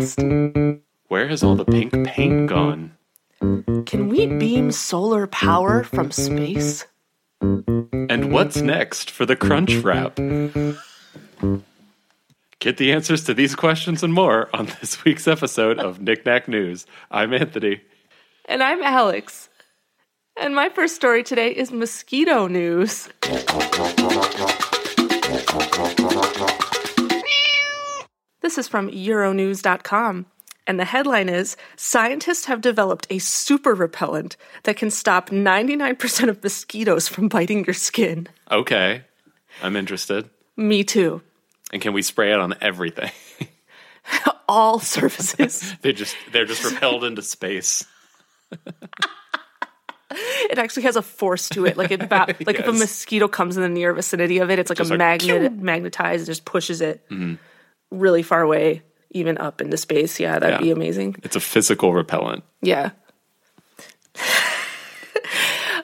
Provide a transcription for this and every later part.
podcast. Where has all the pink paint gone? Can we beam solar power from space? And what's next for the crunch wrap? Get the answers to these questions and more on this week's episode of Knick Knack News. I'm Anthony. And I'm Alex. And my first story today is mosquito news. From Euronews.com. And the headline is Scientists have developed a super repellent that can stop 99% of mosquitoes from biting your skin. Okay, I'm interested. Me too. And can we spray it on everything? All surfaces. they just they're just repelled into space. it actually has a force to it. Like it ba- like if a mosquito comes in the near vicinity of it, it's like Just a like, magnet magnetized, it just pushes it mm-hmm. Really far away, even up into space. Yeah, that'd Yeah. be amazing. It's a physical repellent. Yeah.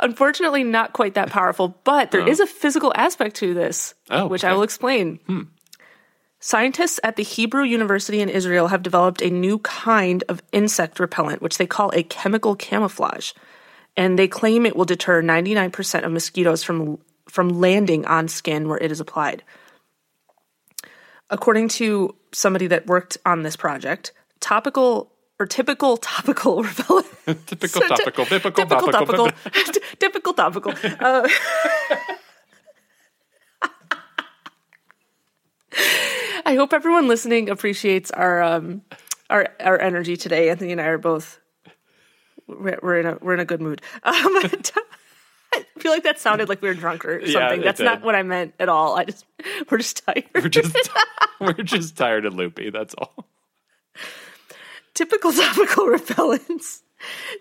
Unfortunately, not quite that powerful, but there oh. is a physical aspect to this, Oh, which I will explain. Hmm. Scientists at the Hebrew University in Israel have developed a new kind of insect repellent, which they call a chemical camouflage. And they claim it will deter 99% of mosquitoes from, from landing on skin where it is applied. According to somebody that worked on this project, topical or typical topical repellent Typical topical, typical typical topical. typical topical. Uh, I hope everyone listening appreciates our um, our our energy today. Anthony and I are both we're, we're in a we're in a good mood. Um, I feel like that sounded like we were drunk or something. it That's not what I meant at all. I just we're just tired. We're just we're just tired and loopy. That's all. typical topical repellents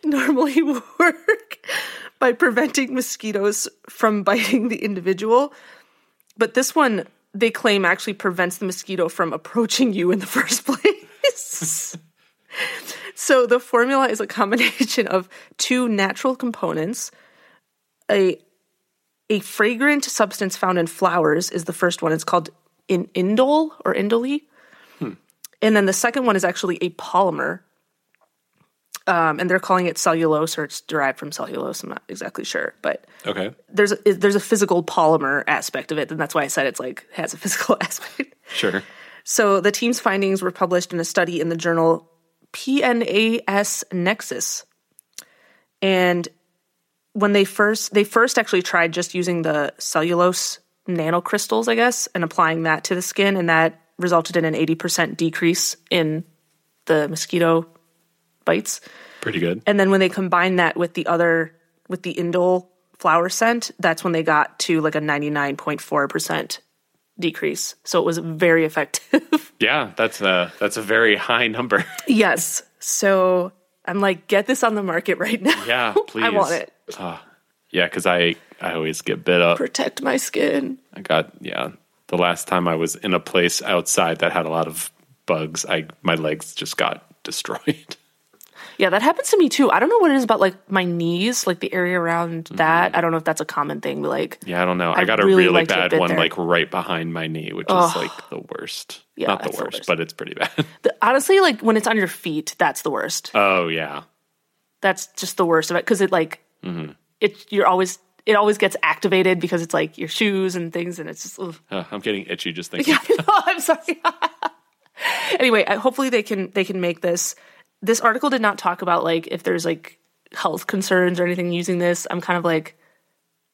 normally work by preventing mosquitoes from biting the individual. But this one, they claim, actually prevents the mosquito from approaching you in the first place. so the formula is a combination of two natural components. A a fragrant substance found in flowers is the first one. It's called in indole or indole. And then the second one is actually a polymer. Um, and they're calling it cellulose, or it's derived from cellulose. I'm not exactly sure, but Okay. there's a, there's a physical polymer aspect of it, and that's why I said it's like has a physical aspect. Sure. So the team's findings were published in a study in the journal PNAS Nexus. And when they first they first actually tried just using the cellulose nanocrystals, I guess, and applying that to the skin, and that resulted in an 80% decrease in the mosquito bites. Pretty good. And then when they combined that with the other with the indole flower scent, that's when they got to like a 99.4% decrease. So it was very effective. Yeah, that's a that's a very high number. yes. So I'm like, get this on the market right now. Yeah, please. I want it. Ah, yeah, because I I always get bit up. Protect my skin. I got yeah. The last time I was in a place outside that had a lot of bugs, I my legs just got destroyed. Yeah, that happens to me too. I don't know what it is about like my knees, like the area around that. I don't know if that's a common thing, but like Yeah, I don't know. I, I got a really really like to get bad one there. like right behind my knee, which is like the worst. Yeah, Not the that's the worst, worst. but it's pretty bad. the, honestly, like when it's on your feet, that's the worst. oh yeah. that's just the worst of it because it like Mm-hmm. it you're always it always gets activated because it's like your shoes and things and it's just. Uh, I'm getting itchy just thinking. oh, I'm sorry. anyway, I, hopefully they can they can make this. This article did not talk about like if there's like health concerns or anything using this. I'm kind of like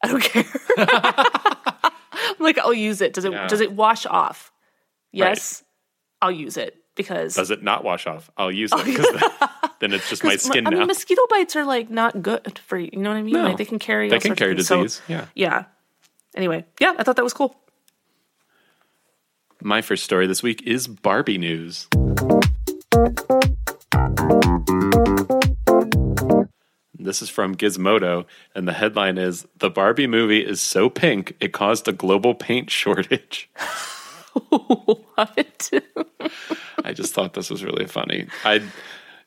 I don't care. I'm like I'll use it. Does it Yeah. does it wash off? Yes, I'll use it because Does it not wash off? I'll use it because then, then it's just my skin I mean, mosquito bites are like not good for you. You know what I mean? No. Like they can carry. They can carry things. So, disease. yeah. yeah. Anyway, yeah, I thought that was cool. My first story this week is Barbie news. This is from Gizmodo, and the headline is The Barbie movie is so pink it caused a global paint shortage. What? I just thought this was really funny. I,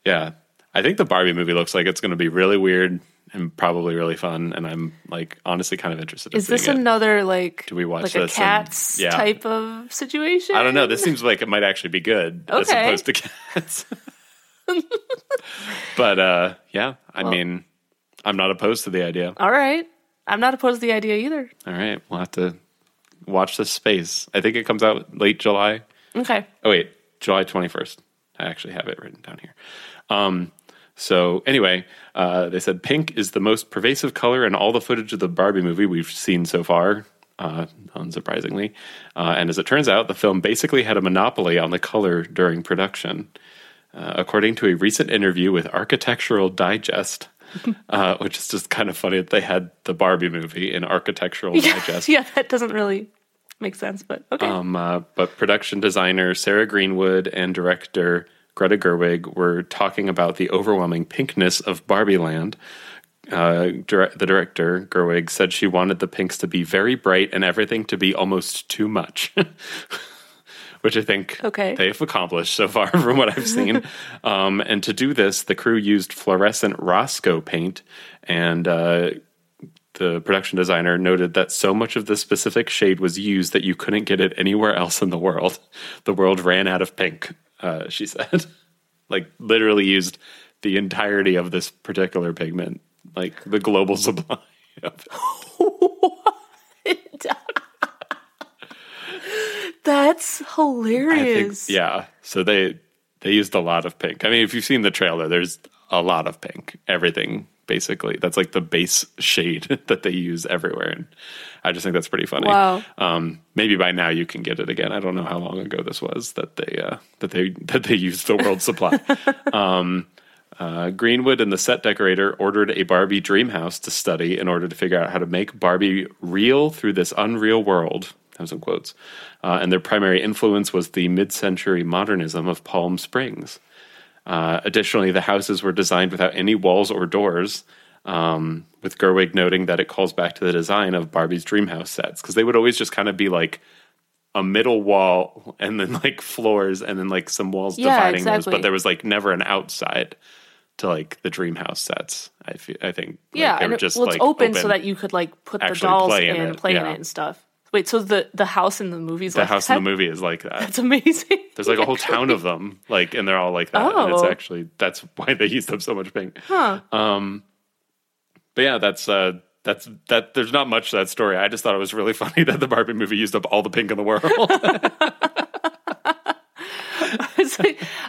yeah, I think the Barbie movie looks like it's going to be really weird and probably really fun. And I'm like honestly kind of interested. Is in this it. another like Do we watch like this a and- cats yeah. type of situation? I don't know. This seems like it might actually be good as opposed to cats. but uh, yeah, I mean, I'm not opposed to the idea. All right. I'm not opposed to the idea either. All right, we'll have to watch this space. I think it comes out late July. Okay. Oh wait, July 21st. I actually have it written down here. Um, so anyway, uh, they said pink is the most pervasive color in all the footage of the Barbie movie we've seen so far. Uh, unsurprisingly, uh, and as it turns out, the film basically had a monopoly on the color during production. Uh, according to a recent interview with Architectural Digest, uh, which is just kind of funny that they had the Barbie movie in Architectural Digest. yeah, that doesn't really make sense, but okay. Um, uh, but production designer Sarah Greenwood and director Greta Gerwig were talking about the overwhelming pinkness of Barbie Land. Uh, dir- the director Gerwig said she wanted the pinks to be very bright and everything to be almost too much. Which I think Okay. they've accomplished so far from what I've seen. um, and to do this, the crew used fluorescent Rosco paint and uh, the production designer noted that so much of the specific shade was used that you couldn't get it anywhere else in the world. The world ran out of pink, uh, she said. like, literally used the entirety of this particular pigment, like the global supply. of it. That's I think, hilarious. yeah. So they they used a lot of pink. I mean, if you've seen the trailer, there's a lot of pink. Everything basically. That's like the base shade that they use everywhere, and I just think that's pretty funny. Wow. Um, maybe by now you can get it again. I don't know how long ago this was that they uh, that they that they used the world supply. um, uh, Greenwood and the set decorator ordered a Barbie dream house to study in order to figure out how to make Barbie real through this unreal world. Some quotes, uh, and their primary influence was the mid-century modernism of Palm Springs. Uh, additionally, the houses were designed without any walls or doors, um, with Gerwig noting that it calls back to the design of Barbie's dream house sets because they would always just kind of be like a middle wall and then like floors and then like some walls Yeah, dividing those, but there was like never an outside to like the dream house sets. I feel, I think like, yeah, they and it, just well, like it's open, so that you could like put the dolls in, in play in it and stuff. Wait, so the the house in the movies the like house that? in the movie is like that. That's amazing. There's like a whole town of them, like, and they're all like that. And it's Oh. actually that's why they used up so much pink. Huh. Um, but yeah, that's uh, that's that. There's not much to that story. I just thought it was really funny that the Barbie movie used up all the pink in the world.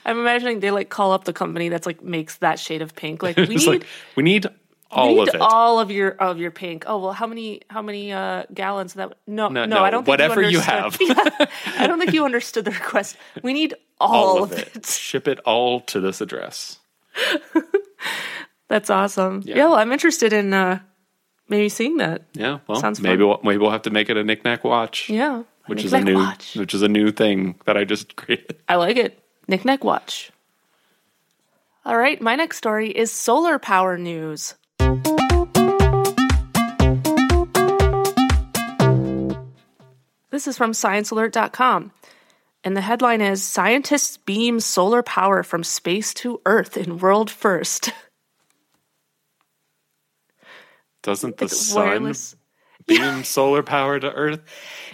I'm imagining they like call up the company that's like makes that shade of pink. Like we need like we need all we need of it. all of your of your pink. Oh well, how many how many uh, gallons of that? No, no, No, no, I don't. Think whatever you have, Yeah, I don't think you understood the request. We need all, all of it. it. Ship it all to this address. That's awesome. Yeah. Yeah, well, I'm interested in uh, maybe seeing that. Yeah, well, Sounds fun. maybe we'll, maybe we'll have to make it a knickknack watch. Yeah, which is a new watch. which is a new thing that I just created. I like it. Knickknack watch. All right, my next story is solar power news. This is from sciencealert.com. And the headline is Scientists beam solar power from space to Earth in world first. Doesn't the It's sun wireless. beam solar power to Earth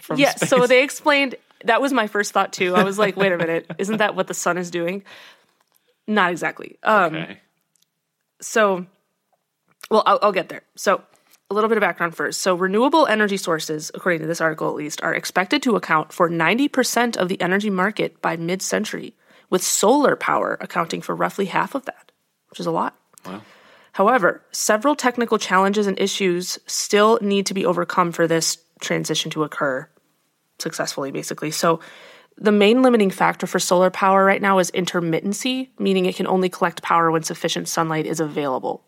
from Yeah, space? so they explained that was my first thought too. I was like, wait a minute, isn't that what the sun is doing? Not exactly. Um, okay. so well I'll, I'll get there so a little bit of background first. So renewable energy sources according to this article at least are expected to account for 90% of the energy market by mid-century with solar power accounting for roughly half of that which is a lot. Wow. however several technical challenges and issues still need to be overcome for this transition to occur successfully basically. So the main limiting factor for solar power right now is intermittency, meaning it can only collect power when sufficient sunlight is available,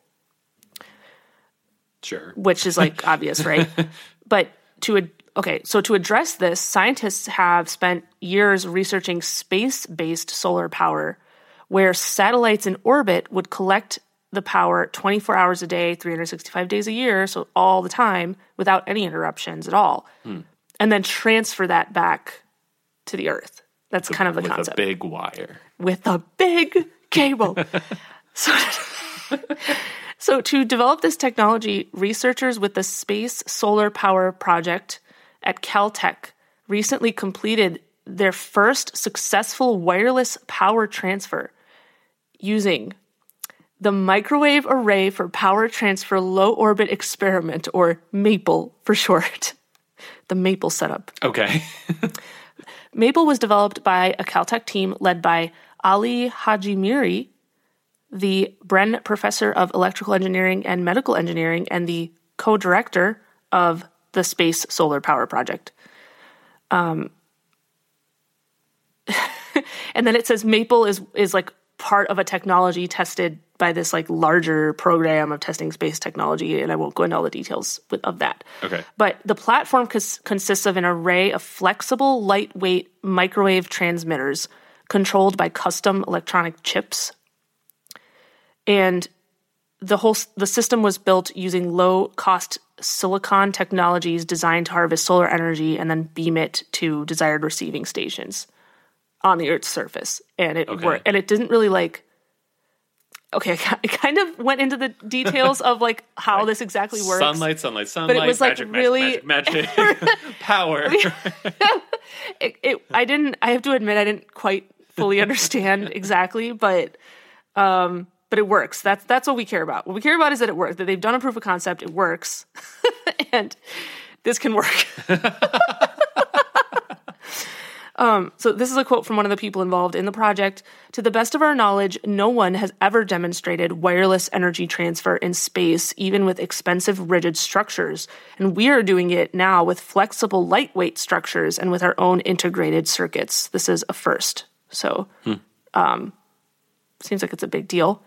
Sure. which is like obvious, right? But to ad- okay, so to address this, scientists have spent years researching space-based solar power, where satellites in orbit would collect the power 24 hours a day, 365 days a year, so all the time without any interruptions at all, hmm. and then transfer that back to the Earth. That's kind of the With concept a big wire. with a big cable. so, So, to develop this technology, researchers with the Space Solar Power Project at Caltech recently completed their first successful wireless power transfer using the Microwave Array for Power Transfer Low Orbit Experiment, or MAPLE for short. the MAPLE setup. Okay. Maple was developed by a Caltech team led by Ali Hajimiri, the Bren Professor of Electrical Engineering and Medical Engineering, and the co director of the Space Solar Power Project. Um, and then it says Maple is is like part of a technology tested by this like larger program of testing space technology, and I won't go into all the details with, of that. Okay. But the platform cons- consists of an array of flexible, lightweight microwave transmitters controlled by custom electronic chips, and the whole the system was built using low cost silicon technologies designed to harvest solar energy and then beam it to desired receiving stations on the Earth's surface, and it Okay. worked. And it didn't really like. Okay, I kind of went into the details of like how this exactly works. Sunlight, sunlight, sunlight. But it was, like, magic, really- magic, magic, magic. power. It, it, I didn't. I have to admit, I didn't quite fully understand exactly, but um, but it works. That's that's what we care about. What we care about is that it works. That they've done a proof of concept. It works, and this can work. Um, so this is a quote from one of the people involved in the project. To the best of our knowledge, no one has ever demonstrated wireless energy transfer in space, even with expensive rigid structures. And we are doing it now with flexible, lightweight structures and with our own integrated circuits. This is a first. So, um, seems like it's a big deal.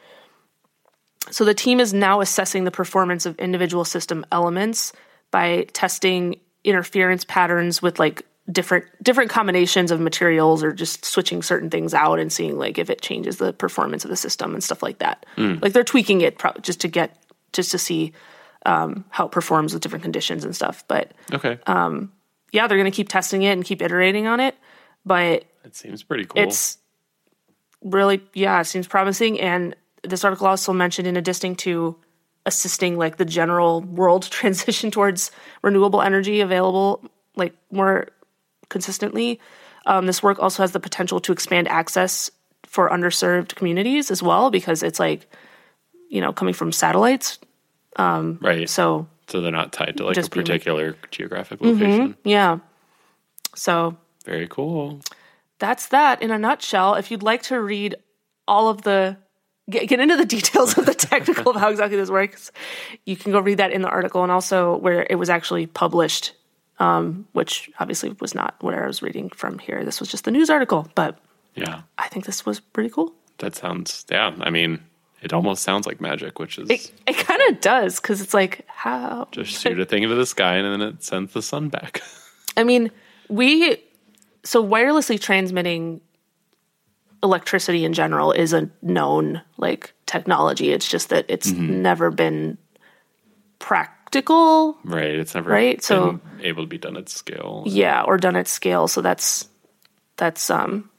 So the team is now assessing the performance of individual system elements by testing interference patterns with like different different combinations of materials or just switching certain things out and seeing like if it changes the performance of the system and stuff like that. Like they're tweaking it pro- just to get just to see um, how it performs with different conditions and stuff. But okay. um, yeah, they're going to keep testing it and keep iterating on it. But it seems pretty cool. it's really yeah it seems promising and this article also mentioned in addition to assisting like the general world transition towards renewable energy available like more consistently um, this work also has the potential to expand access for underserved communities as well because it's like you know coming from satellites right. So, so they're not tied to like a just being like- particular geographic location. yeah so Very cool. that's that in a nutshell. If you'd like to read all of the get, get into the details of the technical of how exactly this works, you can go read that in the article and also where it was actually published, um, which obviously was not what I was reading from here. This was just the news article, but Yeah. I think this was pretty cool. That sounds, yeah. I mean, it almost sounds like magic, which is It, it kind of does because it's like how just shoot a thing into the sky and then it sends the sun back. I mean, we so wirelessly transmitting electricity in general is a known like technology. It's just that it's never been practical, right. It's never Right, been so- able to be done at scale. yeah, or done at scale. So that's that's um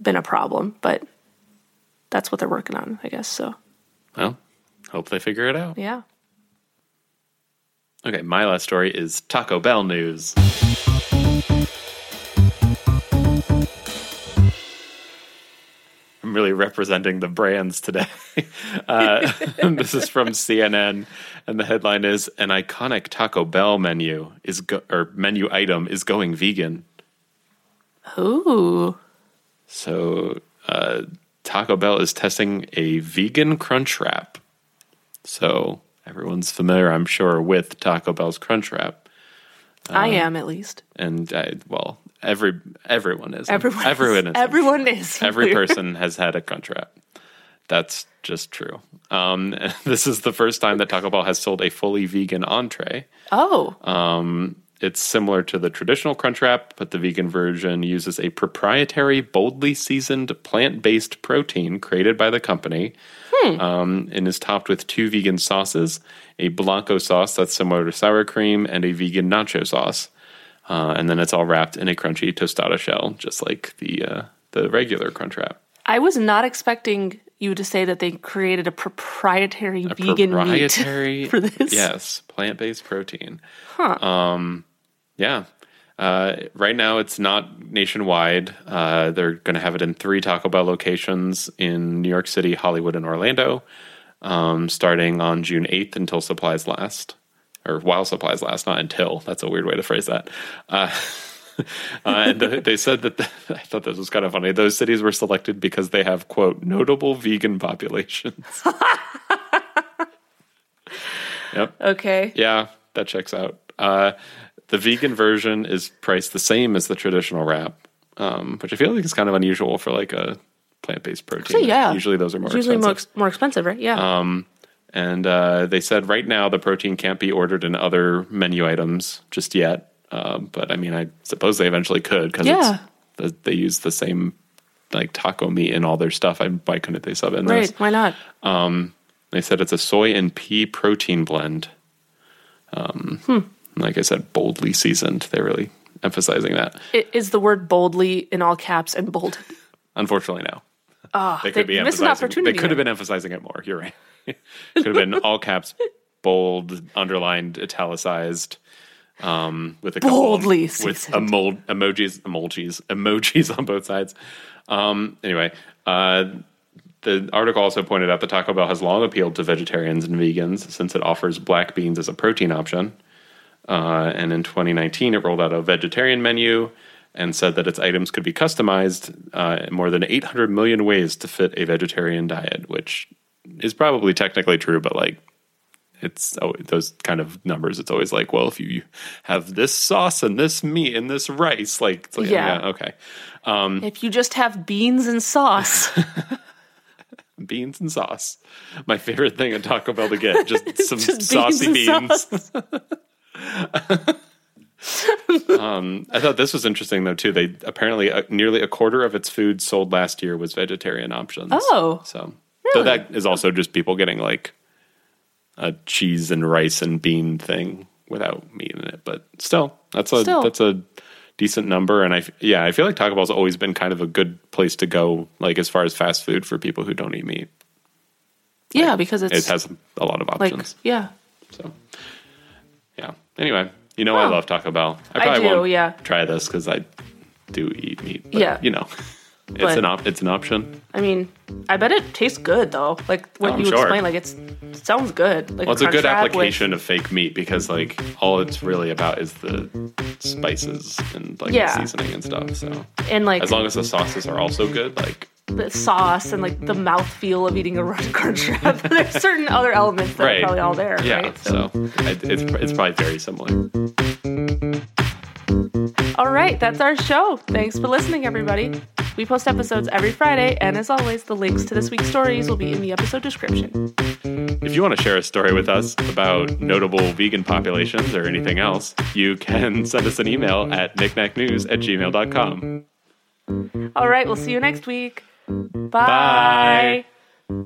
been a problem, but that's what they're working on, I guess. So Well, hope they figure it out. yeah. Okay, my last story is Taco Bell news. I'm really representing the brands today. Uh, this is from CNN, and the headline is: "An iconic Taco Bell menu is go- or menu item is going vegan." Ooh. So, uh, Taco Bell is testing a vegan crunch wrap. So everyone's familiar, I'm sure, with Taco Bell's crunch wrap. I am at least. and I, well, every everyone is. Everyone everyone is, everyone is. Every person has had a crunch wrap. That's just true. Um, this is the first time that Taco Bell has sold a fully vegan entree. Oh. It's similar to the traditional crunch wrap, but the vegan version uses a proprietary, boldly seasoned plant based protein created by the company um, and is topped with two vegan sauces a Blanco sauce that's similar to sour cream, and a vegan nacho sauce. Uh, and then it's all wrapped in a crunchy tostada shell, just like the, uh, the regular crunch wrap. I was not expecting you to say that they created a proprietary vegan proprietary meat for this. yes plant based protein. Huh. Um, yeah. Uh, right now, it's not nationwide. Uh, they're going to have it in three Taco Bell locations in New York City, Hollywood, and Orlando, um, starting on June 8th until supplies last. Or while supplies last, not until. That's a weird way to phrase that. Uh, uh, and the, they said that I thought this was kind of funny. Those cities were selected because they have quote notable vegan populations. yep. Okay. Yeah, that checks out. Uh, the vegan version is priced the same as the traditional wrap, um, which I feel like is kind of unusual for like a plant-based protein. Actually, yeah. Usually those are more usually expensive. more, more expensive, right? Yeah. Um, and uh, they said right now the protein can't be ordered in other menu items just yet. Um, but I mean, I suppose they eventually could because Yeah. the, they use the same like taco meat in all their stuff. I, why couldn't they sub in right. this? Why not? They said it's a soy and pea protein blend. Um, Hmm. Like I said, boldly seasoned. They're really emphasizing that. I- the word boldly in all caps and bold? Unfortunately, no. Ah, They could be emphasizing. opportunity. They could have been emphasizing it more. You're right. It could have been all caps, bold, underlined, italicized, um, with a couple Boldly with emo- emojis, emojis, emojis on both sides. Um, anyway, uh, the article also pointed out that Taco Bell has long appealed to vegetarians and vegans since it offers black beans as a protein option. Uh, and in 2019, it rolled out a vegetarian menu and said that its items could be customized uh, in more than 800 million ways to fit a vegetarian diet, which is probably technically true, but like it's oh, those kind of numbers. It's always like, well, if you have this sauce and this meat and this rice, like, like Yeah. yeah, okay, If you just have beans and sauce, beans and sauce. My favorite thing at Taco Bell to get just some Just beans saucy beans. sauce. um, I thought this was interesting though too. They apparently uh, nearly a quarter of its food sold last year was vegetarian options. Oh. so so that is also just people getting like a cheese and rice and bean thing without meat in it. But still, that's a Still. that's a decent number. And I yeah, I feel like Taco Bell's always been kind of a good place to go, like as far as fast food for people who don't eat meat. yeah, because it's It has a lot of like options. yeah, So, yeah. Anyway, you know I Oh. love Taco Bell. I I probably do, won't yeah. try this because I do eat meat. But, Yeah. you know, it's But- an op- it's an option. I mean, I bet it tastes good though. Like what Oh, you sure. explained, like it's it sounds good. Like Well, it's a good application of fake meat because like all it's really about is the spices and like Yeah. seasoning and stuff. So and like as long as the sauces are also good, like the sauce and like the mouth feel of eating a crunch wrap. There's certain other elements that Right. are probably all there. yeah. Right? So it, it's it's probably very similar. All right, that's our show. Thanks for listening, everybody. We post episodes every Friday, and as always, the links to this week's stories will be in the episode description. If you want to share a story with us about notable vegan populations or anything else, you can send us an email at knickknacknews at gmail.com. All right, we'll see you next week. Bye. Bye.